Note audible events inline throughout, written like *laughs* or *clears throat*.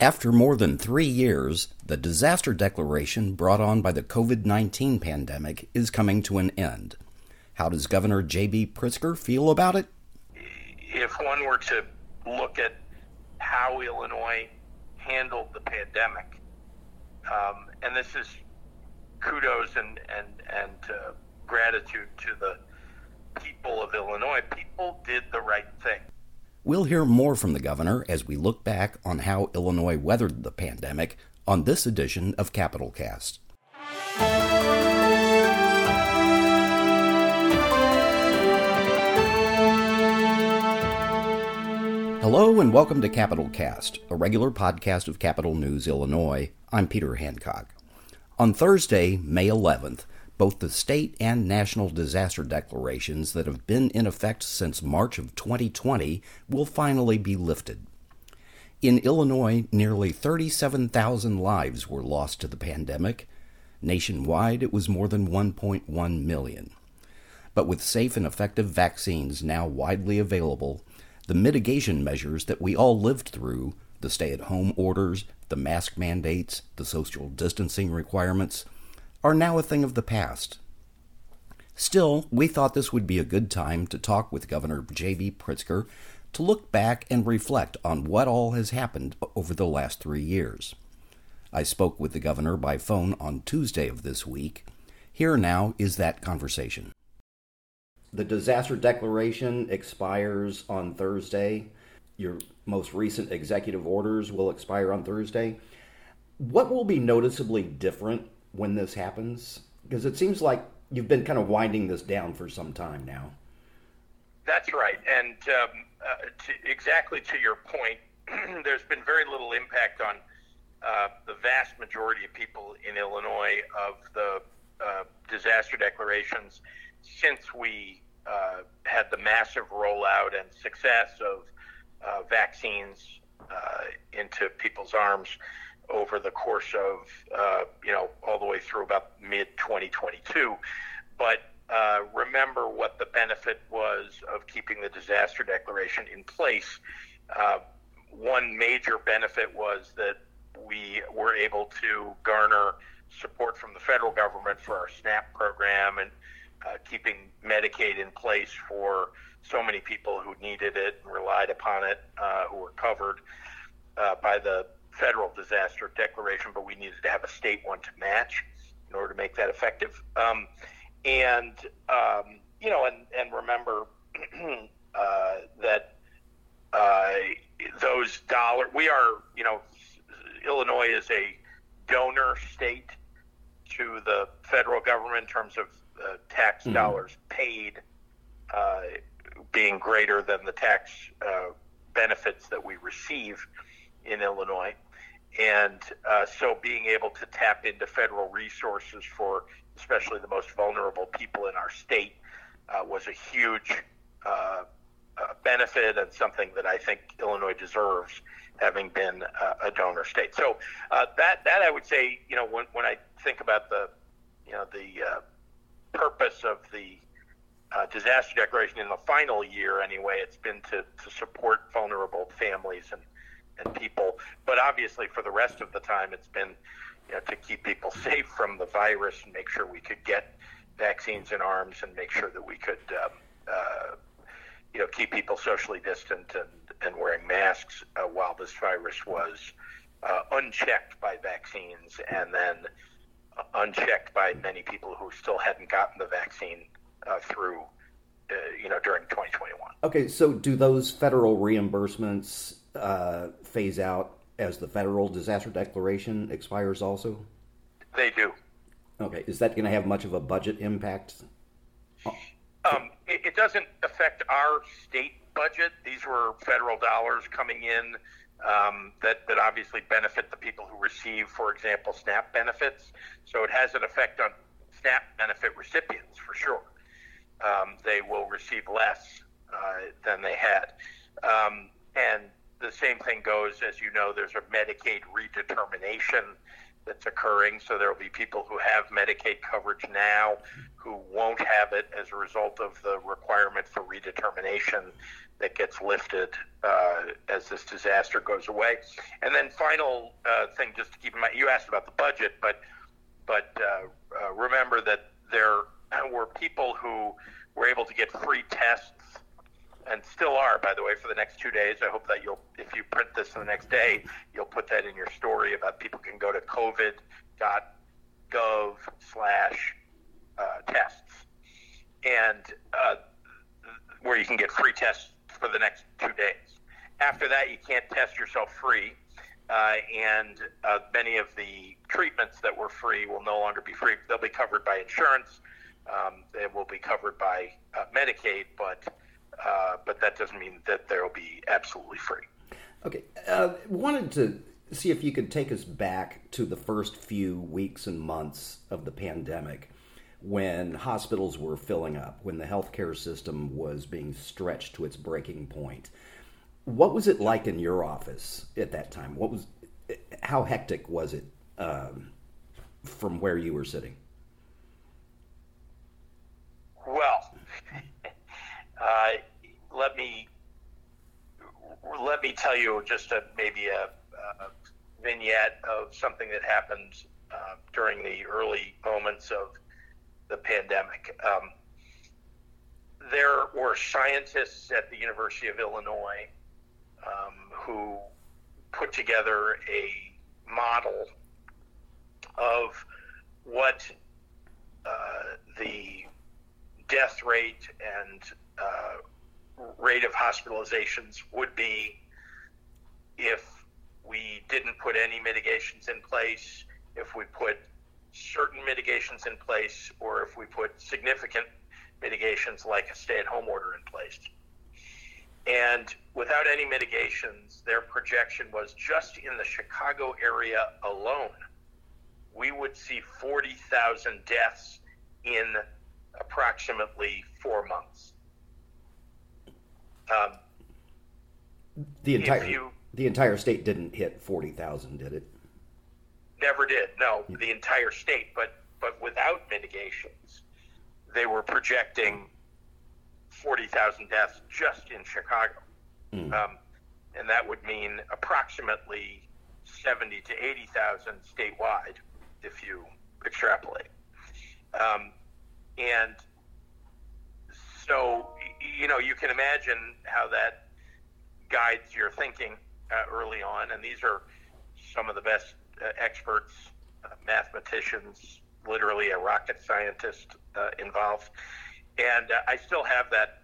After more than three years, the disaster declaration brought on by the COVID 19 pandemic is coming to an end. How does Governor J.B. Pritzker feel about it? If one were to look at how Illinois handled the pandemic, um, and this is kudos and, and, and uh, gratitude to the people of Illinois, people did the right thing. We'll hear more from the governor as we look back on how Illinois weathered the pandemic on this edition of Capitol Cast. Hello and welcome to Capitol Cast, a regular podcast of Capitol News Illinois. I'm Peter Hancock. On Thursday, May 11th, both the state and national disaster declarations that have been in effect since March of 2020 will finally be lifted. In Illinois, nearly 37,000 lives were lost to the pandemic. Nationwide, it was more than 1.1 million. But with safe and effective vaccines now widely available, the mitigation measures that we all lived through the stay at home orders, the mask mandates, the social distancing requirements are now a thing of the past. Still, we thought this would be a good time to talk with Governor J.B. Pritzker to look back and reflect on what all has happened over the last three years. I spoke with the governor by phone on Tuesday of this week. Here now is that conversation. The disaster declaration expires on Thursday. Your most recent executive orders will expire on Thursday. What will be noticeably different when this happens? Because it seems like you've been kind of winding this down for some time now. That's right. And um, uh, to, exactly to your point, *clears throat* there's been very little impact on uh, the vast majority of people in Illinois of the uh, disaster declarations since we uh, had the massive rollout and success of uh, vaccines uh, into people's arms over the course of uh, you know all the way through about mid 2022. But uh, remember what the benefit was of keeping the disaster declaration in place. Uh, one major benefit was that we were able to garner support from the federal government for our SNAP program and uh, keeping Medicaid in place for so many people who needed it and relied upon it, uh, who were covered uh, by the federal disaster declaration, but we needed to have a state one to match in order to make that effective. Um, and um, you know, and and remember *clears throat* uh, that uh, those dollar we are you know Illinois is a donor state to the federal government in terms of uh, tax mm-hmm. dollars paid uh, being greater than the tax uh, benefits that we receive in Illinois. And uh, so being able to tap into federal resources for especially the most vulnerable people in our state uh, was a huge uh, uh benefit and something that I think Illinois deserves, having been a donor state. So uh, that that I would say, you know, when, when I think about the, you know, the uh, purpose of the disaster declaration in the final year, anyway, it's been to, to support vulnerable families and and people. But obviously, for the rest of the time, it's been you know, to keep people *laughs* safe from the virus and make sure we could get vaccines in arms and make sure that we could, um, uh, you know, keep people socially distant and, and wearing masks uh, while this virus was uh, unchecked by vaccines and then unchecked by many people who still hadn't gotten the vaccine uh, through, uh, you know, during 2021. Okay, so do those federal reimbursements uh, phase out as the federal disaster declaration expires also? They do. Okay. Is that going to have much of a budget impact? Um, it, it, doesn't affect our state budget. These were federal dollars coming in um, that, that obviously benefit the people who receive, for example, SNAP benefits. So it has an effect on SNAP benefit recipients for sure. Um, they will receive less uh, than they had. Um, and the same thing goes, as you know, there's a Medicaid redetermination that's occurring. So there will be people who have Medicaid coverage now who won't have it as a result of the requirement for redetermination that gets lifted uh, as this disaster goes away. And then final uh, thing, just to keep in mind, you asked about the budget, but but uh, uh remember that there were people who were able to get free tests and still are, by the way, for the next two days. I hope that you'll, if you print this the next day, you'll put that in your story about people can go to covid.gov slash uh, tests and uh, where you can get free tests for the next two days. After that, you can't test yourself free. Uh, and uh, many of the treatments that were free will no longer be free. They'll be covered by insurance. Um, they will be covered by uh, Medicaid, but uh, but that doesn't mean that they'll be absolutely free. Okay, uh, wanted to see if you could take us back to the first few weeks and months of the pandemic when hospitals were filling up, when the healthcare system was being stretched to its breaking point. What was it like in your office at that time? What was how hectic was it um, from where you were sitting? Well, *laughs* uh, let me let me tell you just a, maybe a, a vignette of something that happened uh, during the early moments of the pandemic. Um, there were scientists at the University of Illinois um, who put together a model of what uh, the death rate and uh, rate of hospitalizations would be if we didn't put any mitigations in place, if we put certain mitigations in place, or if we put significant mitigations like a stay at home order in place. And without any mitigations, their projection was just in the Chicago area alone, we would see 40,000 deaths in approximately four months. Um, the entire you, the entire state didn't hit 40,000, did it? Never did. No, the entire state, but but without mitigations, they were projecting forty thousand deaths just in Chicago, mm. um, and that would mean approximately seventy to eighty thousand statewide if you extrapolate. Um, and so, you know, you can imagine how that guides your thinking uh, early on, and these are some of the best uh, experts, uh, mathematicians, literally a rocket scientist uh, involved. And I still have that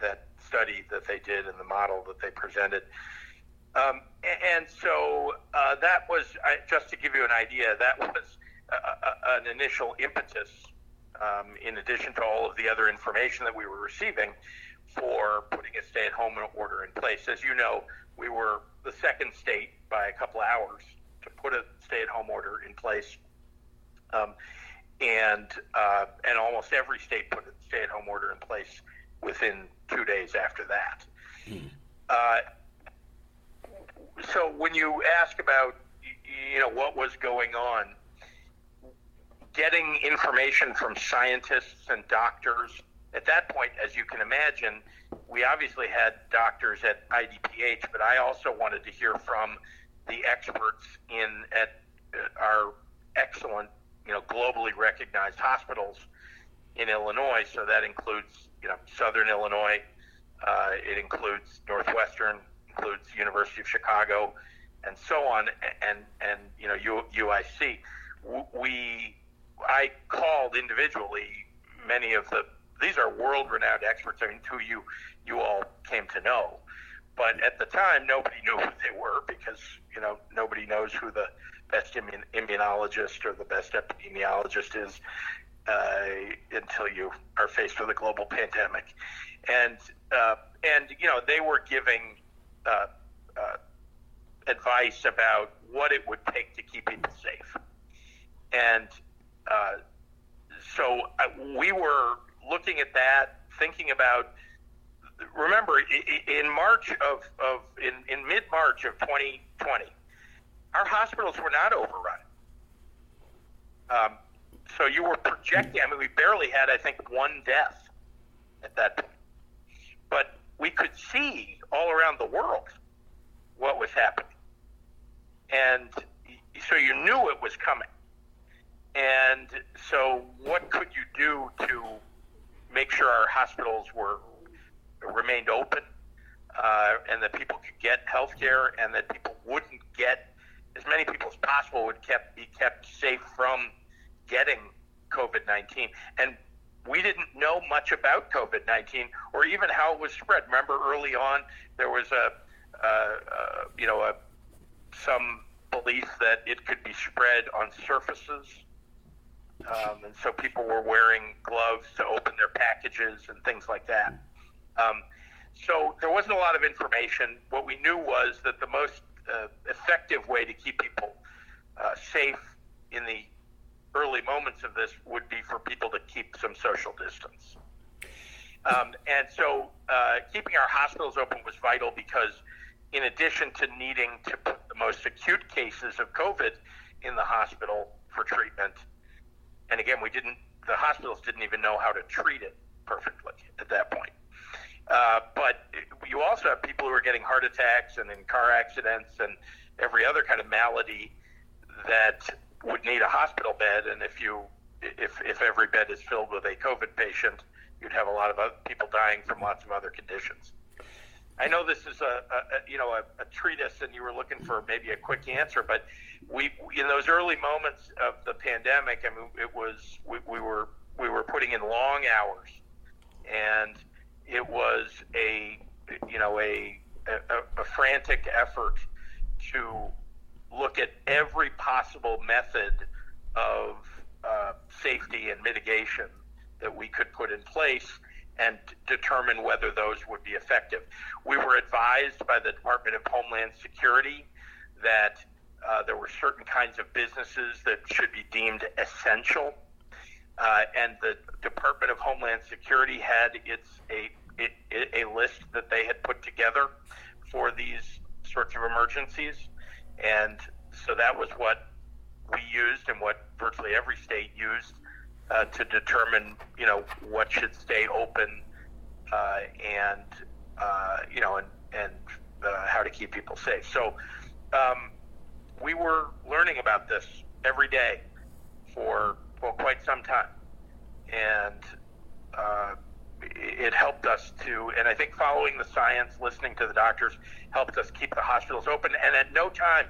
that study that they did and the model that they presented. Um, and so uh, that was, just to give you an idea, that was a, a, an initial impetus, um, in addition to all of the other information that we were receiving, for putting a stay at home order in place. As you know, we were the second state by a couple hours to put a stay-at-home order in place, um, and uh, and almost every state put a stay-at-home order in place within two days after that. Hmm. Uh, so when you ask about you know what was going on, getting information from scientists and doctors at that point, as you can imagine, we obviously had doctors at IDPH, but I also wanted to hear from the experts in at uh, our excellent, you know, globally recognized hospitals in Illinois. So that includes, you know, Southern Illinois. Uh, it includes Northwestern, includes University of Chicago, and so on, and and you know, U, UIC. We, I called individually many of the. These are world-renowned experts. I mean, who you you all came to know. But at the time, nobody knew who they were because you know nobody knows who the best immun- immunologist or the best epidemiologist is uh, until you are faced with a global pandemic, and uh, and you know they were giving uh, uh advice about what it would take to keep people safe, and uh, so uh, we were looking at that, thinking about remember, in March of, of in, in mid March of 2020, our hospitals were not overrun. Um, so you were projecting. I mean, we barely had, I think, one death at that point. But we could see all around the world what was happening. And so you knew it was coming. And so, what could you do to make sure our hospitals were remained open, uh, and that people could get health care, and that people wouldn't get as many people as possible would kept be kept safe from getting COVID nineteen. And we didn't know much about COVID nineteen or even how it was spread. Remember, early on there was a uh, uh, you know a some belief that it could be spread on surfaces um, and so people were wearing gloves to open their packages and things like that. Um, so there wasn't a lot of information. What we knew was that the most uh, effective way to keep people uh, safe in the early moments of this would be for people to keep some social distance. Um, and so uh, keeping our hospitals open was vital because, in addition to needing to put the most acute cases of COVID in the hospital for treatment, and again, we didn't. The hospitals didn't even know how to treat it perfectly at that point. Uh, but you also have people who are getting heart attacks and in car accidents and every other kind of malady that would need a hospital bed. And if you, if if every bed is filled with a COVID patient, you'd have a lot of other people dying from lots of other conditions. I know this is a, a you know a, a, treatise, and you were looking for maybe a quick answer, but we in those early moments of the pandemic, I mean, it was we, we were we were putting in long hours, and it was a you know a a, a frantic effort to look at every possible method of uh, safety and mitigation that we could put in place and determine whether those would be effective. We were advised by the Department of Homeland Security that uh, there were certain kinds of businesses that should be deemed essential, uh, and the Department of Homeland Security had its a it, a list that they had put together for these sorts of emergencies, and so that was what we used and what virtually every state used uh, to determine, you know, what should stay open uh, and, uh, you know, and, and uh, how to keep people safe. So um, we were learning about this every day for, for quite some time. And uh, it helped us to, and I think following the science, listening to the doctors, helped us keep the hospitals open. And at no time,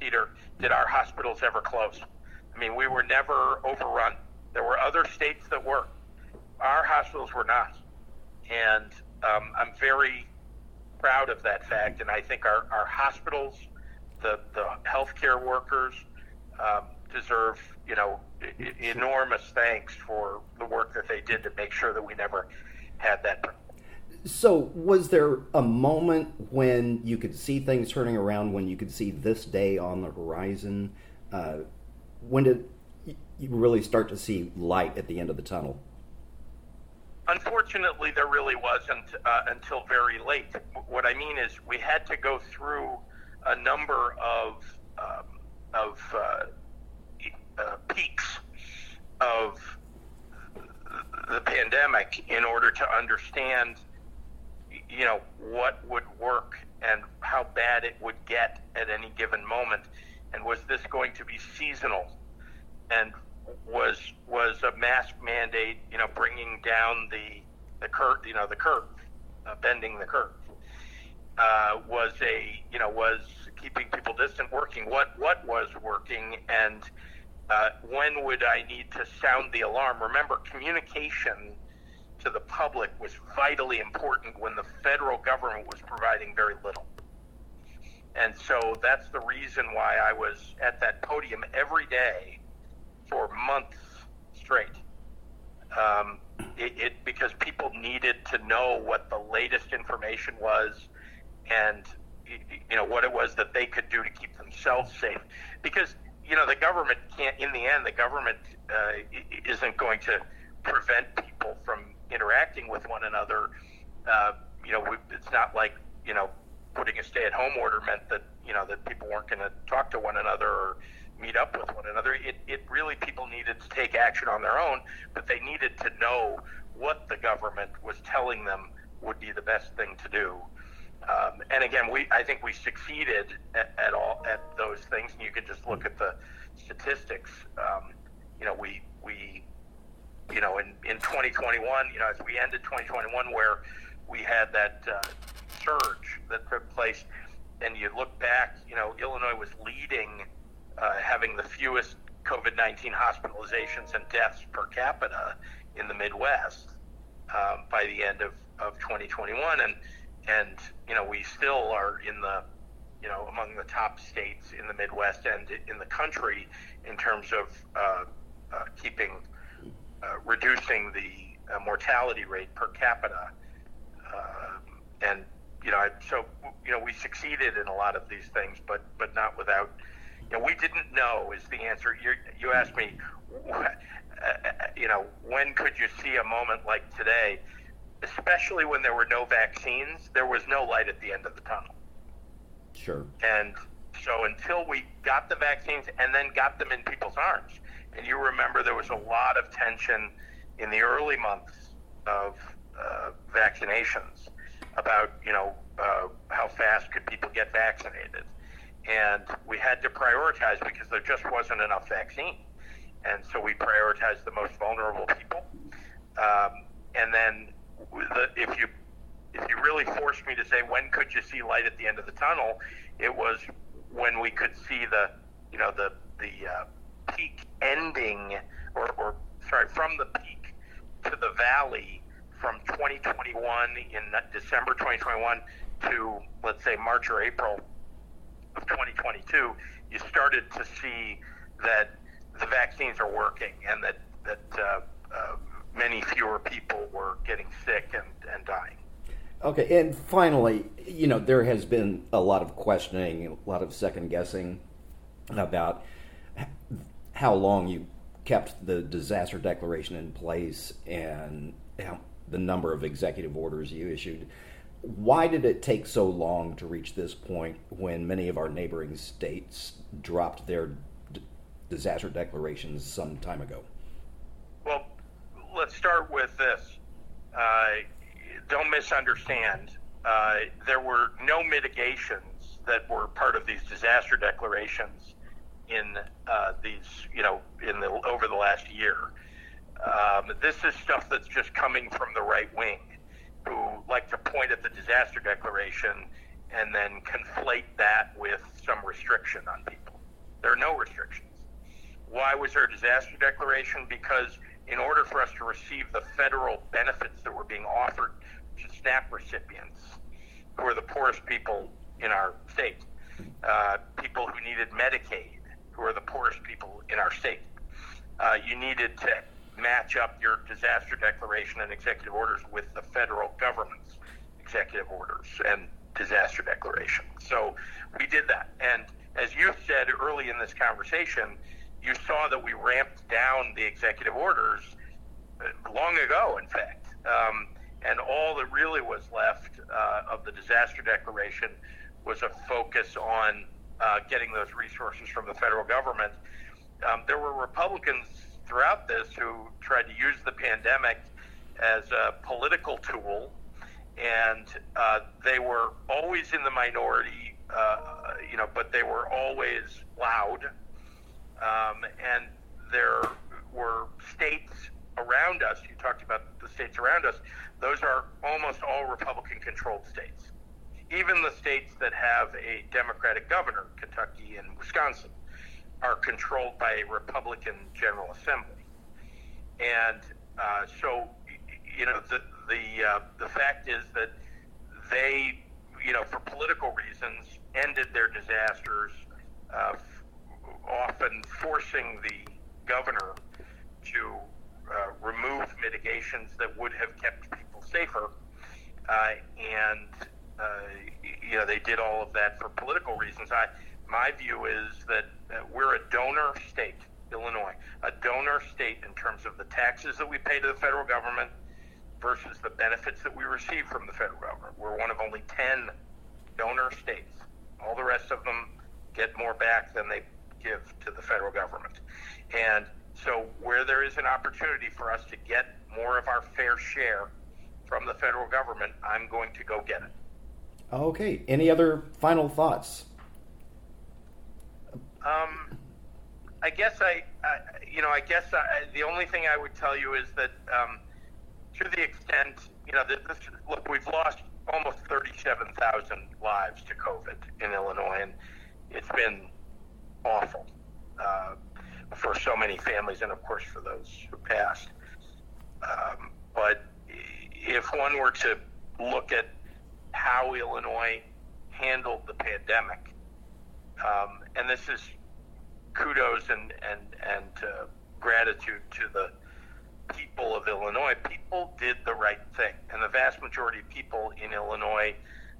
Peter, did our hospitals ever close. I mean, we were never overrun. There were other states that were. Our hospitals were not. And um, I'm very proud of that fact. And I think our, our hospitals, the, the healthcare workers, um, deserve, you know, enormous thanks for the work that they did to make sure that we never had that. So, was there a moment when you could see things turning around, when you could see this day on the horizon? Uh, when did you really start to see light at the end of the tunnel? Unfortunately, there really wasn't uh, until very late. What I mean is, we had to go through a number of um, of uh, uh, peaks of the pandemic in order to understand, you know, what would work and how bad it would get at any given moment, and was this going to be seasonal? And was was a mask mandate, you know, bringing down the the curve, you know, the curve, uh, bending the curve. Uh, was a, you know, was keeping people distant working? What what was working, and uh, when would I need to sound the alarm? Remember, communication to the public was vitally important when the federal government was providing very little. And so that's the reason why I was at that podium every day for months straight. Um, it, it, because people needed to know what the latest information was, and you know what it was that they could do to keep themselves safe. Because you know the government can't. In the end, the government uh, isn't going to prevent people from interacting with one another. Uh, you know, it's not like you know putting a stay-at-home order meant that you know that people weren't going to talk to one another or meet up with one another. It, it really people needed to take action on their own, but they needed to know what the government was telling them would be the best thing to do. Um, and again, we I think we succeeded at, at, all at those things. And you can just look at the statistics. Um, you know, we we you know in, in 2021, you know, as we ended 2021, where we had that uh, surge that took place, and you look back, you know, Illinois was leading, uh, having the fewest COVID-19 hospitalizations and deaths per capita in the Midwest um, by the end of, of 2021, and and you know we still are in the you know among the top states in the Midwest and in the country in terms of uh, uh, keeping uh, reducing the uh, mortality rate per capita, um, and you know so you know we succeeded in a lot of these things, but but not without. You know, we didn't know is the answer. you you asked me, uh, *laughs* you know, when could you see a moment like today? especially when there were no vaccines, there was no light at the end of the tunnel. Sure. And so until we got the vaccines and then got them in people's arms, and you remember there was a lot of tension in the early months of uh, vaccinations about, you know, uh, how fast could people get vaccinated. And we had to prioritize because there just wasn't enough vaccine. And so we prioritized the most vulnerable people. Um, and then the, if you if you really forced me to say when could you see light at the end of the tunnel, it was when we could see the you know the the uh, peak ending or, or sorry from the peak to the valley from 2021 in December 2021 to let's say March or April 2022, you started to see that the vaccines are working and that that uh, uh, many fewer people were getting sick and, and dying. Okay, and finally, you know, there has been a lot of questioning, a lot of second guessing about how long you kept the disaster declaration in place and how, the number of executive orders you issued. Why did it take so long to reach this point when many of our neighboring states dropped their d- disaster declarations some time ago? Well, let's start with this. Uh, don't misunderstand. Uh, there were no mitigations that were part of these disaster declarations in uh, these, you know, in the over the last year. Um, this is stuff that's just coming from the right wing, who like to point at the disaster declaration and then conflate that with some restriction on people. There are no restrictions. Why was there a disaster declaration? Because in order for us to receive the federal benefits that were being offered to SNAP recipients, who are the poorest people in our state, uh, people who needed Medicaid, who are the poorest people in our state. Uh, you needed to match up your disaster declaration and executive orders with the federal government's executive orders and disaster declaration. So we did that. And as you said early in this conversation, you saw that we ramped down the executive orders uh, long ago, in fact. Um, and all that really was left uh, of the disaster declaration was a focus on uh, getting those resources from the federal government. Um, there were Republicans throughout this who tried to use the pandemic as a political tool, and uh, they were always in the minority, uh, you know, but they were always loud um, and there were states around us. You talked about the states around us. Those are almost all Republican controlled states. Even the states that have a Democratic governor, Kentucky and Wisconsin, are controlled by a Republican General Assembly. And uh, so, you know, the the uh, the fact is that they, you know, for political reasons, ended their disasters uh, often forcing the governor to uh, remove mitigations that would have kept people safer. Uh, and, uh, you know, they did all of that for political reasons. I, my view is that we're a donor state, Illinois, a donor state in terms of the taxes that we pay to the federal government versus the benefits that we receive from the federal government. We're one of only 10 donor states. All the rest of them get more back than they give to the federal government. And so, where there is an opportunity for us to get more of our fair share from the federal government, I'm going to go get it. Okay. Any other final thoughts? Um, I guess I, I you know, I guess I, the only thing I would tell you is that um, to the extent, you know, this, look, we've lost almost 37,000 lives to COVID in Illinois, and it's been awful uh, for so many families, and of course for those who passed. Um, but if one were to look at how Illinois handled the pandemic, um, and this is kudos and and and uh, gratitude to the people of Illinois. People did the right thing, and the vast majority of people in Illinois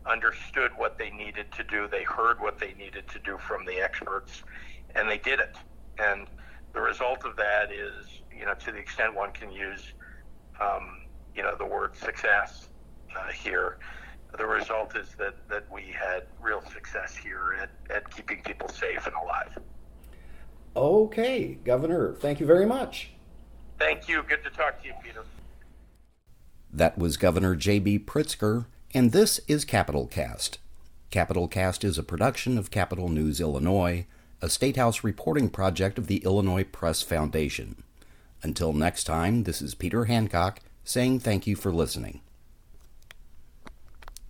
understood what they needed to do. They heard what they needed to do from the experts, and they did it. And the result of that is, you know, to the extent one can use, um, you know, the word success uh, here, the result is that, that we had real success here at, at keeping people safe and alive. Okay, Governor, thank you very much. Thank you. Good to talk to you, Peter. That was Governor J.B. Pritzker, and this is Capitol Cast. Capitol Cast is a production of Capitol News Illinois, a State House reporting project of the Illinois Press Foundation. Until next time, this is Peter Hancock saying thank you for listening.